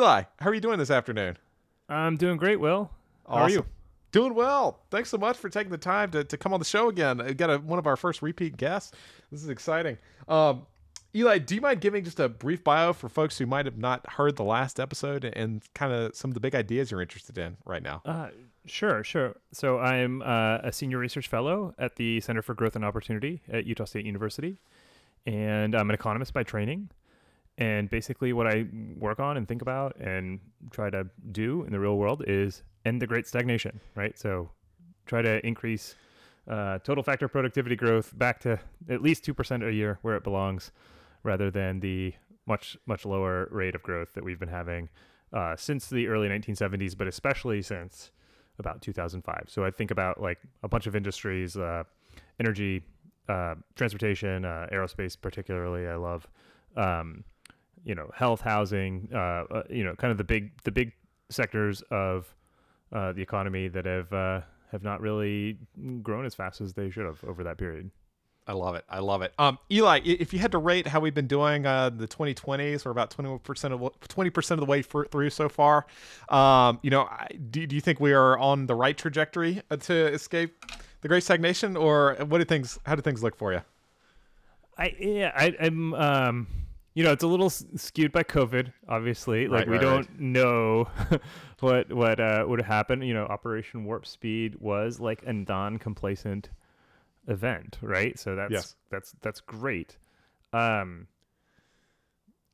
Eli, how are you doing this afternoon? I'm doing great, Will. How are you? Doing well. Thanks so much for taking the time to, to come on the show again. I got a, one of our first repeat guests. This is exciting. Um, Eli, do you mind giving just a brief bio for folks who might have not heard the last episode and kind of some of the big ideas you're interested in right now? Uh, sure, sure. So I'm uh, a senior research fellow at the Center for Growth and Opportunity at Utah State University, and I'm an economist by training. And basically, what I work on and think about and try to do in the real world is end the great stagnation, right? So try to increase uh, total factor productivity growth back to at least 2% a year where it belongs rather than the much, much lower rate of growth that we've been having uh, since the early 1970s, but especially since about 2005. So I think about like a bunch of industries, uh, energy, uh, transportation, uh, aerospace, particularly. I love, um, you know, health, housing. Uh, uh, you know, kind of the big the big sectors of uh, the economy that have uh, have not really grown as fast as they should have over that period. I love it. I love it. Um, Eli, if you had to rate how we've been doing uh, the 2020s, we're about 20% of 20% of the way fr- through so far. Um, you know, I- do, do you think we are on the right trajectory uh, to escape the great stagnation, or what do things? How do things look for you? I yeah, I, I'm um, you know, it's a little skewed by COVID, obviously. Like Right, we right, don't right. know what what uh, would happen. You know, Operation Warp Speed was like a non-complacent event, right? So that's Yes. that's that's great. Um,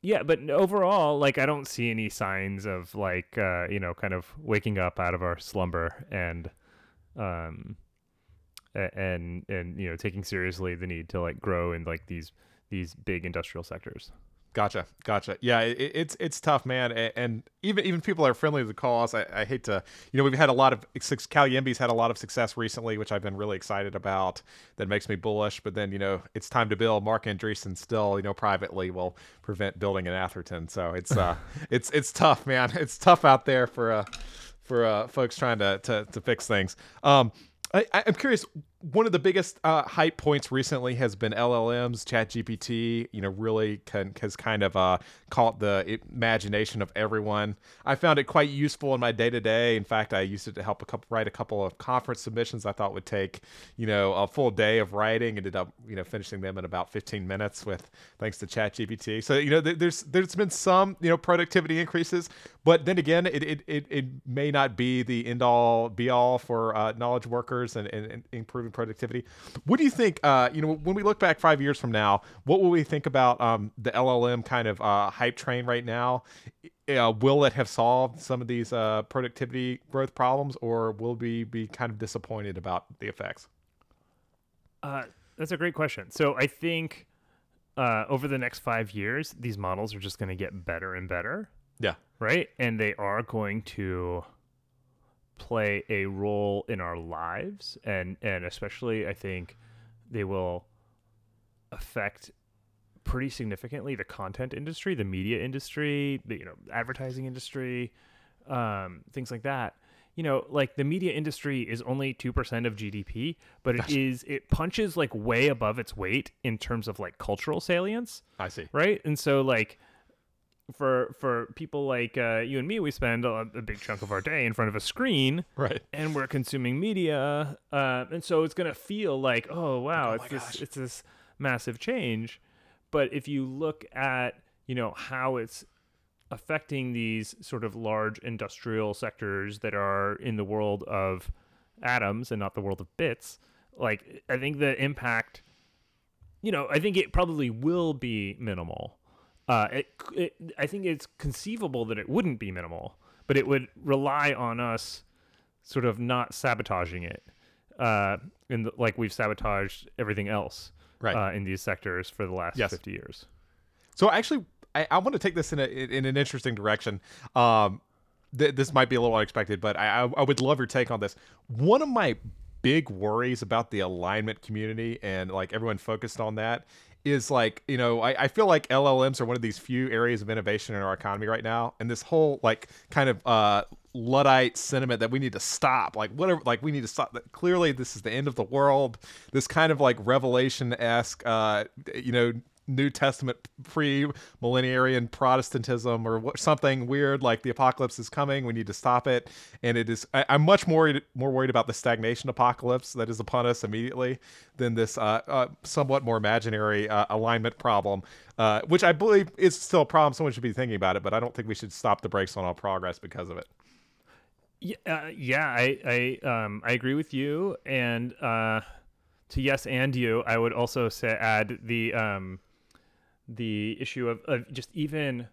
yeah, but overall, like I don't see any signs of like uh, you know, kind of waking up out of our slumber and um and and you know taking seriously the need to like grow in like these these big industrial sectors. Gotcha, gotcha. Yeah, it, it's it's tough, man. And even even people are friendly to the cause. I, I hate to, you know, we've had a lot of suc- Cali YIMBY's had a lot of success recently, which I've been really excited about. That makes me bullish. But then, you know, it's time to build. Marc Andreessen still, you know, privately will prevent building in Atherton. So it's uh, it's it's tough, man. It's tough out there for uh, for uh, folks trying to to, to fix things. Um, I- I'm curious. One of the biggest uh, hype points recently has been LLMs, ChatGPT. You know, really can, has kind of uh, caught the imagination of everyone. I found it quite useful in my day to day. In fact, I used it to help a couple write a couple of conference submissions. I thought would take you know a full day of writing. Ended up you know finishing them in about 15 minutes with thanks to ChatGPT. So you know, th- there's there's been some you know productivity increases, but then again, it it, it, it may not be the end all be all for uh, knowledge workers and, and, and improving productivity. What do you think? Uh, you know, when we look back five years from now, what will we think about um, the LLM kind of uh, hype train right now? Uh, will it have solved some of these uh, productivity growth problems, or will we be kind of disappointed about the effects? Uh, that's a great question. So I think uh, over the next five years, these models are just going to get better and better, Yeah. right? And they are going to play a role in our lives, and and especially I think they will affect pretty significantly the content industry, the media industry, the you know advertising industry, um, things like that. You know, like the media industry is only two percent of GDP, but it is it punches like way above its weight in terms of like cultural salience, I see. right? And so like for for people like uh, you and me, we spend a, a big chunk of our day in front of a screen Right. and we're consuming media, uh, and so it's gonna feel like, oh wow, Oh it's this gosh. it's this massive change. But if you look at you know how it's affecting these sort of large industrial sectors that are in the world of atoms and not the world of bits, like I think the impact, you know, I think it probably will be minimal. Uh, it, it, I think it's conceivable that it wouldn't be minimal, but it would rely on us sort of not sabotaging it, uh, in the, like we've sabotaged everything else Right. uh, in these sectors for the last Yes. 50 years. So actually, I, I want to take this in a in an interesting direction. Um, th- this might be a little unexpected, but I I would love your take on this. One of my big worries about the alignment community and like everyone focused on that is like you know I, I feel like LLMs are one of these few areas of innovation in our economy right now, and this whole like kind of uh luddite sentiment that we need to stop like whatever like we need to stop that clearly this is the end of the world. This kind of like revelation-esque uh you know New Testament pre millenarian Protestantism or something weird like the apocalypse is coming. We need to stop it. And it is, I, I'm much more, more worried about the stagnation apocalypse that is upon us immediately than this uh, uh, somewhat more imaginary uh, alignment problem, uh, which I believe is still a problem. Someone should be thinking about it, but I don't think we should stop the brakes on all progress because of it. Yeah, uh, yeah, I, I, um, I agree with you. And uh, to yes and you, I would also say add the, um, the issue of, of just even.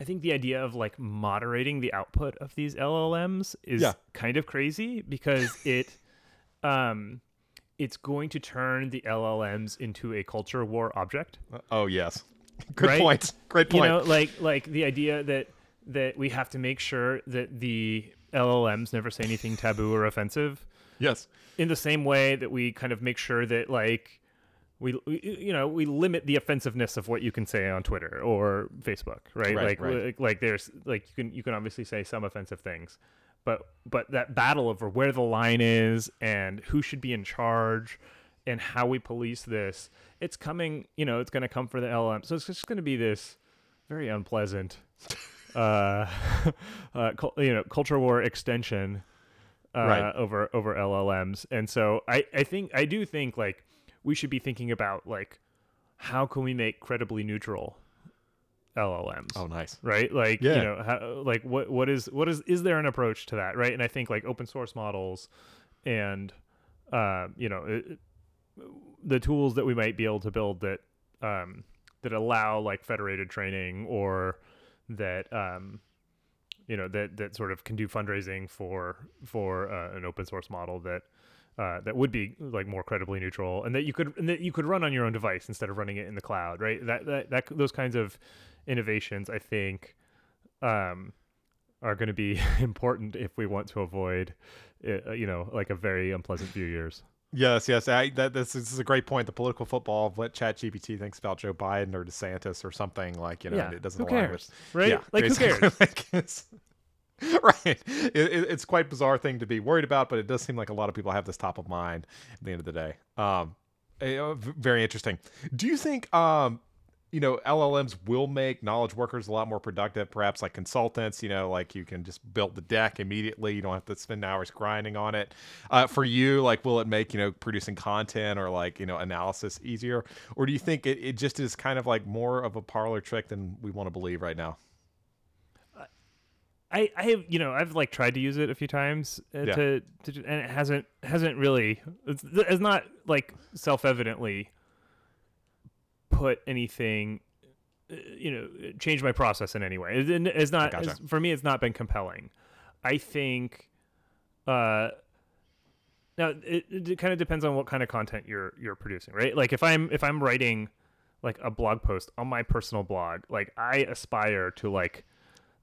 I think the idea of like moderating the output of these LLMs is Yeah. kind of crazy because it, um, it's going to turn the LLMs into a culture war object. Oh, yes. Good Right? point. Great point. you know like like the idea that that we have to make sure that the llms never say anything taboo or offensive yes. in the same way that we kind of make sure that like we, we you know we limit the offensiveness of what you can say on twitter or facebook right, Right, like, right. like like there's like you can you can obviously say some offensive things but but that battle over where the line is and who should be in charge and how we police this it's coming you know it's going to come for the lm so it's just going to be this very unpleasant uh, uh you know culture war extension uh, Right. over over llms and so i i think i do think like we should be thinking about like how can we make credibly neutral llms Oh, nice. right like Yeah. you know how, like what what is what is is there an approach to that right and i think like open source models and uh, you know it, it- the tools that we might be able to build that um, that allow like federated training or that um, you know that that sort of can do fundraising for for uh, an open source model that uh, that would be like more credibly neutral and that you could and that you could run on your own device instead of running it in the cloud right that that, that those kinds of innovations i think um, are going to be important if we want to avoid uh, you know like a very unpleasant few years Yes, yes. I, that this, is- this is a great point. The political football of what ChatGPT thinks about Joe Biden or DeSantis or something like you know, Yeah, it doesn't who align cares, with right? Yeah, Like, who cares? Like, right. It, it, it's quite bizarre thing to be worried about, but it does seem like a lot of people have this top of mind at the end of the day. Um, eh, v- very interesting. Do you think um, you know, LLMs will make knowledge workers a lot more productive, perhaps like consultants, you know, like you can just build the deck immediately. You don't have to spend hours grinding on it. Uh, for you, like, will it make, you know, producing content or like, you know, analysis easier? Or do you think it, it just is kind of like more of a parlor trick than we want to believe right now? I, I have you know I've like tried to use it a few times uh, Yeah. to, to and it hasn't hasn't really it's, it's not like self evidently put anything uh, you know change my process in any way it, it- it's not Gotcha. it's- for me it's not been compelling I think uh now it, it kind of depends on what kind of content you're you're producing right like if I'm if I'm writing like a blog post on my personal blog like I aspire to like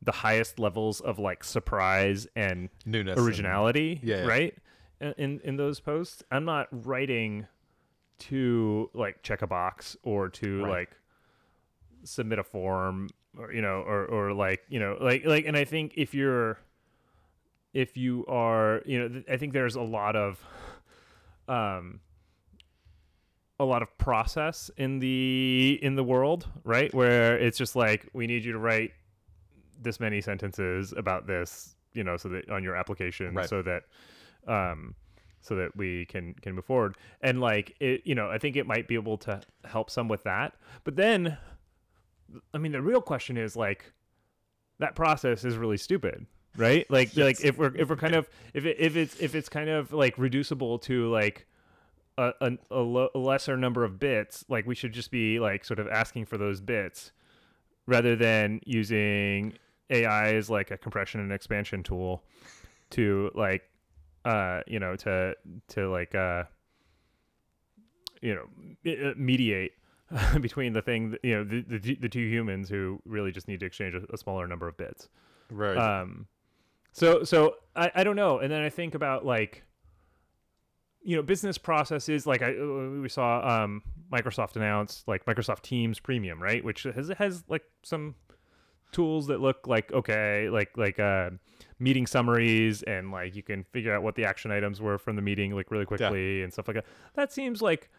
the highest levels of like surprise and Newness. and- originality, yeah, yeah. right? In- In in those posts, I'm not writing to like check a box or to Right. like submit a form or you know or or like you know like like and I think if you're if you are you know th- I think there's a lot of um a lot of process in the in the world, right? Where it's just like we need you to write this many sentences about this, you know, so that on your application, Right. so that, um, so that we can can move forward. And like it, you know, I think it might be able to help some with that. But then, I mean, the real question is like, that process is really stupid, right? Like like if we're if we're kind of if it, if it's if it's kind of like reducible to like a, a, a, lo- a lesser number of bits, like we should just be like sort of asking for those bits rather than using AI is like a compression and expansion tool to like uh you know to to like uh you know mediate between the thing that, you know the, the the two humans who really just need to exchange a, a smaller number of bits. Right. Um, so so I, I don't know, and then I think about like, you know, business processes. Like I we saw um, Microsoft announce like Microsoft Teams Premium, right? Which has has like some tools that look like okay, like like uh, meeting summaries, and like you can figure out what the action items were from the meeting like really quickly and stuff like that. That seems like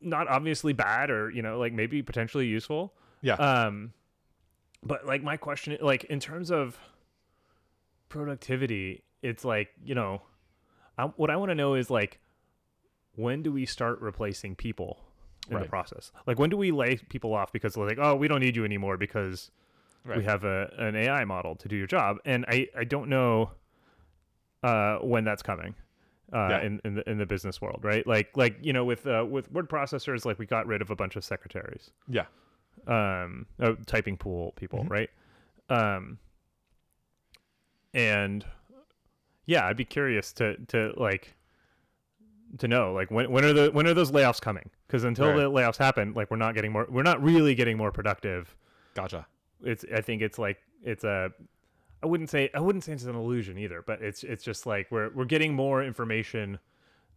not obviously bad or you know like maybe potentially useful. yeah. Um, but like my question, like in terms of productivity, it's like you know, I, what I want to know is like, when do we start replacing people in the process? Like when do we lay people off because they're like, oh, we don't need you anymore because Right. we have a an AI model to do your job, and I I don't know uh, when that's coming. Uh, Yeah. in in the, in the business world, right? Like like you know with uh, with word processors, like we got rid of a bunch of secretaries yeah. um uh, typing pool people Mhm. right um and yeah i'd be curious to to like to know like when when are the when are those layoffs coming because until Right. the layoffs happen like we're not getting more we're not really getting more productive Gotcha. it's i think it's like it's a i wouldn't say i wouldn't say it's an illusion either but it's it's just like we're we're getting more information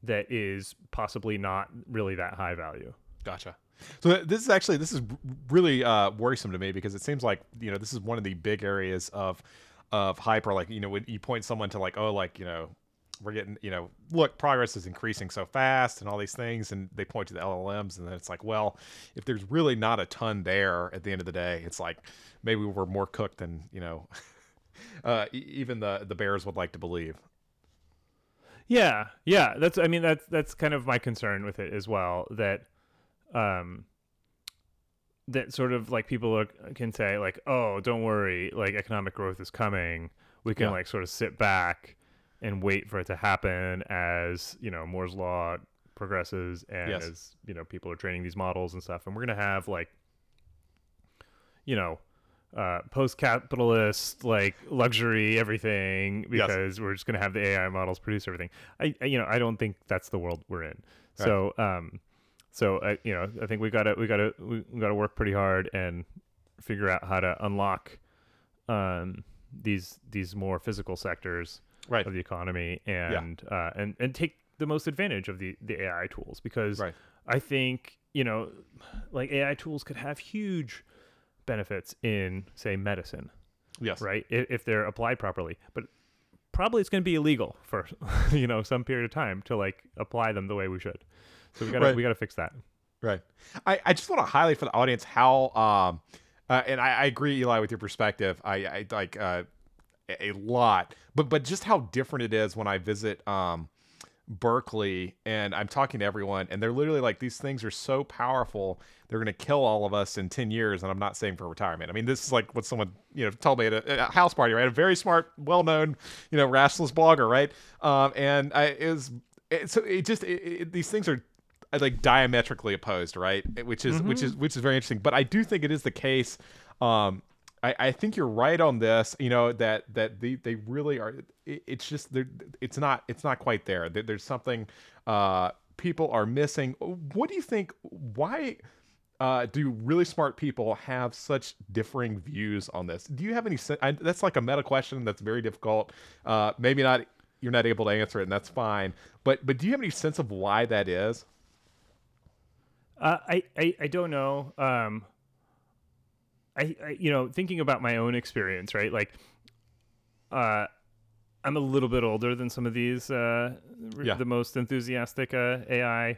that is possibly not really that high value Gotcha. So this is actually this is really uh, worrisome to me because it seems like you know this is one of the big areas of of hyper. Like you know when you point someone to like oh like you know we're getting you know look progress is increasing so fast and all these things and they point to the LLMs and then it's like well if there's really not a ton there at the end of the day it's like maybe we're more cooked than you know uh, even the the bears would like to believe. Yeah, yeah. That's I mean that's that's kind of my concern with it as well. That um that sort of like people are, can say like, oh, don't worry, like economic growth is coming. We can Yeah. like sort of sit back and wait for it to happen as you know Moore's law progresses and Yes. as you know people are training these models and stuff, and we're gonna have like you know uh, post-capitalist like luxury everything Yes. because we're just going to have the AI models produce everything. I, I you know I don't think that's the world we're in. So um so I you know I think we got to we got to we got to work pretty hard and figure out how to unlock um these these more physical sectors Right. of the economy and uh and and take the most advantage of the the AI tools because Right. I think you know like AI tools could have huge benefits in say medicine Yes. right if, if they're applied properly but probably it's going to be illegal for you know some period of time to like apply them the way we should so we got to Right. we got to fix that Right. I, I just want to highlight for the audience how um uh, and I, I agree, Eli, with your perspective. I, I like uh, a lot, but but just how different it is when I visit um Berkeley and I'm talking to everyone, and they're literally like, these things are so powerful, they're gonna kill all of us in ten years, and I'm not saying for retirement. I mean, this is like what someone you know told me at a, at a house party, right? A very smart, well-known, you know, rationalist blogger, right? Um, and I it was it, so it just it, it, these things are uh, like diametrically opposed, right? Which is which is which is very interesting. But I do think it is the case. Um, I, I think you're right on this. You know that that they, they really are. It, it's just it's not it's not quite there. There- There's something uh, people are missing. What do you think? Why? Uh, do really smart people have such differing views on this? Do you have any? I, that's like a meta question. That's very difficult. Uh, maybe not. You're not able to answer it, and that's fine. But but do you have any sense of why that is? Uh, I, I I don't know. Um, I, I you know thinking about my own experience, right? Like, uh, I'm a little bit older than some of these uh, Yeah. the most enthusiastic uh, AI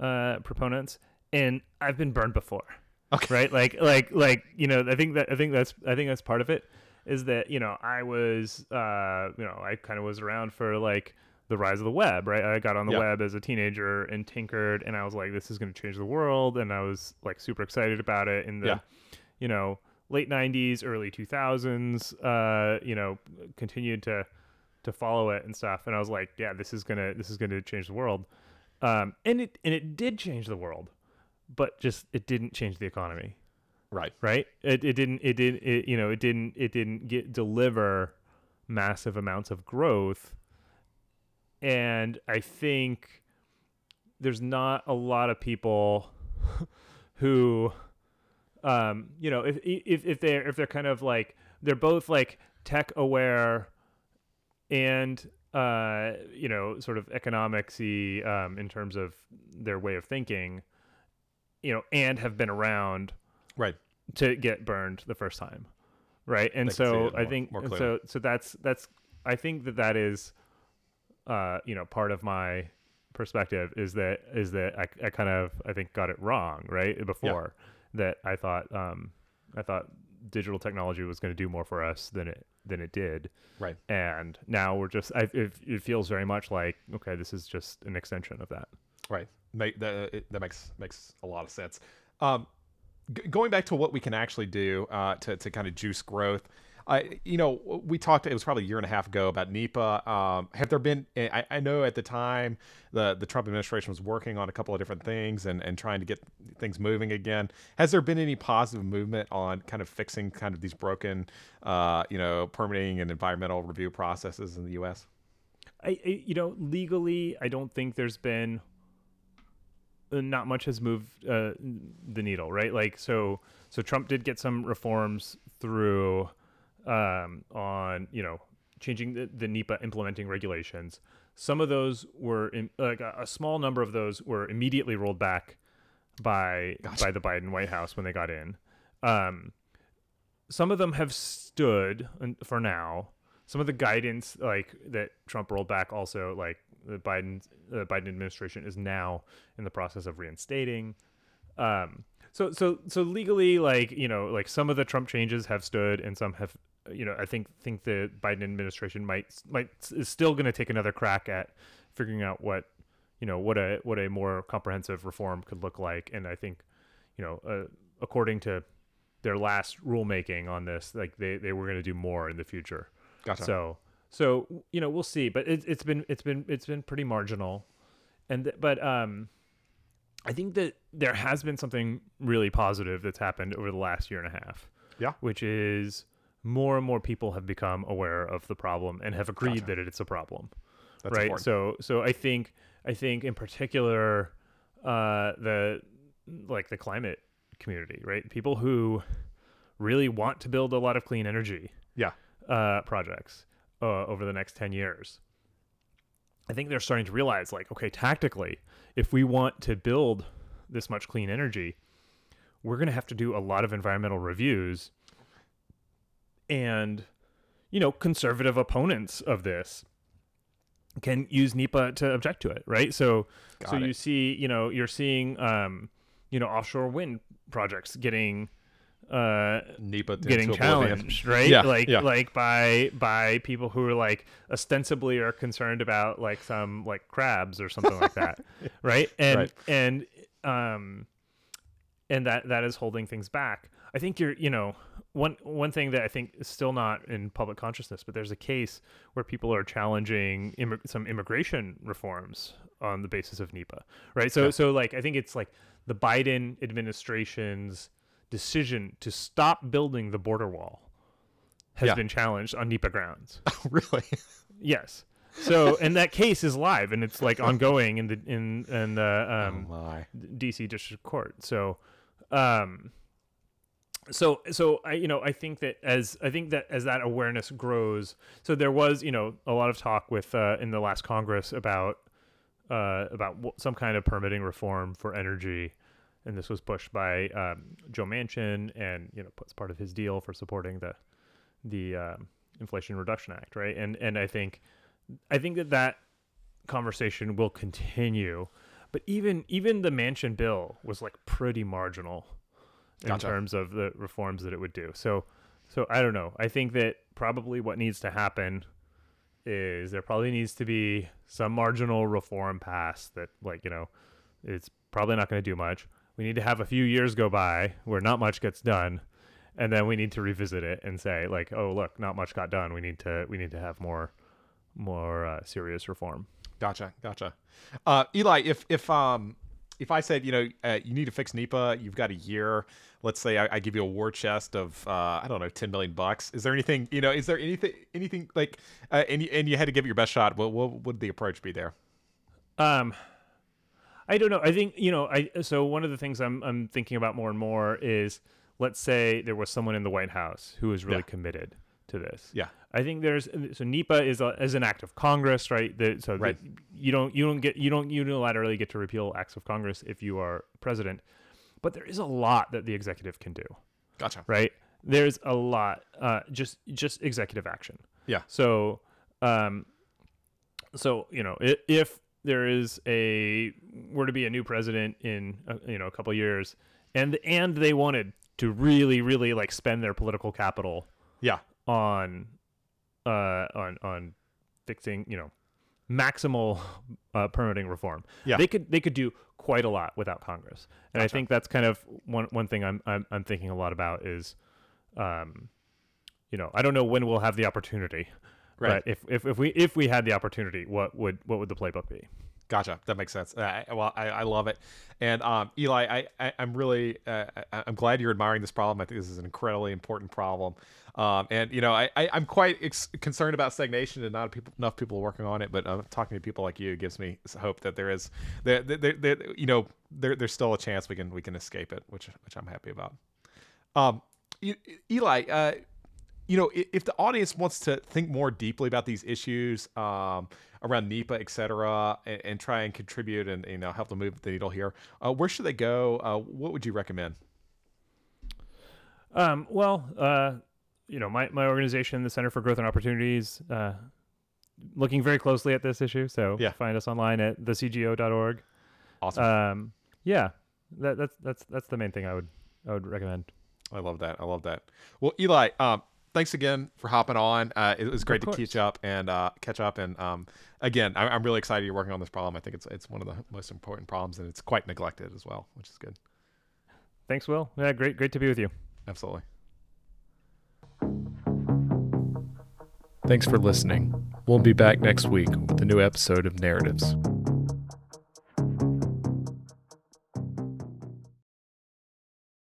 uh, proponents, and I've been burned before. Okay. Right? Like like like you know I think that I think that's I think that's part of it is that you know I was uh you know I kind of was around for like the rise of the web, right? I got on the Yeah. web as a teenager and tinkered, and I was like, this is going to change the world, and I was like super excited about it in the, Yeah. You know, late '90s, early 2000s. Uh, you know, continued to to follow it and stuff, and I was like, yeah, this is gonna this is gonna change the world, um, and it and it did change the world, but just it didn't change the economy Right. right it, it didn't it didn't it, you know it didn't it didn't get deliver massive amounts of growth and i think there's not a lot of people who um you know if if if they're if they're kind of like they're both like tech aware and uh you know sort of economicsy um in terms of their way of thinking you know and have been around Right. to get burned the first time right? And so i more- think more so so that's that's i think that that is uh you know part of my perspective is that is that I, I kind of i think got it wrong right before that i thought um i thought digital technology was going to do more for us than it than it did Right. and now we're just I, it, it feels very much like okay this is just an extension of that Right. Make that it, that makes makes a lot of sense. Um, g- going back to what we can actually do uh, to to kind of juice growth. I, you know, we talked. It was probably a year and a half ago about NEPA. Um, have there been? I, I know at the time the the Trump administration was working on a couple of different things and and trying to get things moving again. Has there been any positive movement on kind of fixing kind of these broken, uh, you know, permitting and environmental review processes in the U.S.? I, I you know legally I don't think there's been uh, not much has moved uh, the needle right like so so Trump did get some reforms through um, on you know changing the, the NEPA implementing regulations some of those were in, like a, a small number of those were immediately rolled back by Gotcha. by the Biden White House when they got in um, some of them have stood for now some of the guidance like that Trump rolled back also like the Biden the Biden administration is now in the process of reinstating. Um, so so so legally, like you know, like some of the Trump changes have stood, and some have you know I think think the Biden administration might might is still going to take another crack at figuring out what you know what a what a more comprehensive reform could look like, and I think you know uh, according to their last rulemaking on this, like they they were going to do more in the future. Gotcha. So so you know we'll see, but it, it's been it's been it's been pretty marginal, and th- but um, I think that there has been something really positive that's happened over the last year and a half. Yeah. which is more and more people have become aware of the problem and have agreed Gotcha. that it's a problem That's right important. so so i think i think in particular uh the like the climate community right people who really want to build a lot of clean energy Yeah. uh projects uh, over the next 10 years i think they're starting to realize like okay tactically if we want to build this much clean energy we're going to have to do a lot of environmental reviews and you know conservative opponents of this can use NEPA to object to it, right? So so Got you see, you know, you're seeing um, you know, offshore wind projects getting uh NEPA getting challenged, right? Yeah, like yeah. like by by people who are like ostensibly are concerned about like some like crabs or something like that, right? And Right. and um and that that is holding things back. I think you're, you know, one one thing that I think is still not in public consciousness, but there's a case where people are challenging immig- some immigration reforms on the basis of NEPA, right? So Yeah. so like I think it's like the Biden administration's decision to stop building the border wall has Yeah. been challenged on NEPA grounds. really? yes. So and that case is live and it's like ongoing in the in in the um oh. DC District Court. So, um, so so I you know I think that as I think that as that awareness grows, so there was you know a lot of talk with uh, in the last Congress about uh, about some kind of permitting reform for energy, and this was pushed by um, Joe Manchin, and you know as part of his deal for supporting the the um, Inflation Reduction Act, right? And and I think I think that that conversation will continue. But even even the Manchin bill was like pretty marginal in Gotcha. terms of the reforms that it would do. So so I don't know. I think that probably what needs to happen is there probably needs to be some marginal reform passed that like, you know, it's probably not going to do much. We need to have a few years go by where not much gets done and then we need to revisit it and say like, "Oh, look, not much got done. We need to we need to have more more uh, serious reform." Gotcha, gotcha. Uh, Eli, if if um if I said you know uh, you need to fix NEPA, you've got a year. Let's say I, I give you a war chest of uh, I don't know ten million bucks. Is there anything you know? Is there anything anything like uh, and you, and you had to give it your best shot? What what would the approach be there? Um, I don't know. I think you know. I so one of the things I'm I'm thinking about more and more is let's say there was someone in the White House who was really Yeah. committed to this. Yeah. I think there's so NEPA is a, is an act of Congress, right? The, so Right. the- you don't you don't get you don't unilaterally get to repeal acts of Congress if you are president, but there is a lot that the executive can do, Gotcha. right? There's a lot, uh, just just executive action. Yeah. So, um, so you know, if, if there is a were to be a new president in uh, you know a couple years, and and they wanted to really really like spend their political capital Yeah. On uh on on fixing you know maximal uh, permitting reform Yeah. they could they could do quite a lot without congress and i think that's kind of one one thing i'm i'm, I'm thinking a lot about is um you know i don't know when we'll have the opportunity Right. but if, if if we if we had the opportunity what would what would the playbook be Gotcha. That makes sense. Uh, I- well, I, I love it. And um, Eli, I, I, I'm really, uh, I, I'm glad you're admiring this problem. I think this is an incredibly important problem. Um, and you know, I, I I'm quite ex- concerned about stagnation and not people, enough people working on it. But uh, talking to people like you gives me hope that there is, there, there, you know, there, there's still a chance we can we can escape it, which which I'm happy about. Um, Eli, uh, you know, if the audience wants to think more deeply about these issues um, around NEPA, et cetera, and, and try and contribute and you know help them move the needle here, uh, where should they go? Uh, what would you recommend? um well uh you know my my organization the center for growth and opportunities uh looking very closely at this issue so Yeah. find us online at thecgo.org Awesome. um yeah that, that's that's that's the main thing i would i would recommend I love that. I love that. Well, Eli, um, thanks again for hopping on. Uh, it was great to catch up and uh, catch up. And um, again, I, I'm really excited you're working on this problem. I think it's it's one of the most important problems, and it's quite neglected as well, which is good. thanks will yeah great great to be with you Absolutely. Thanks for listening. We'll be back next week with a new episode of Narratives.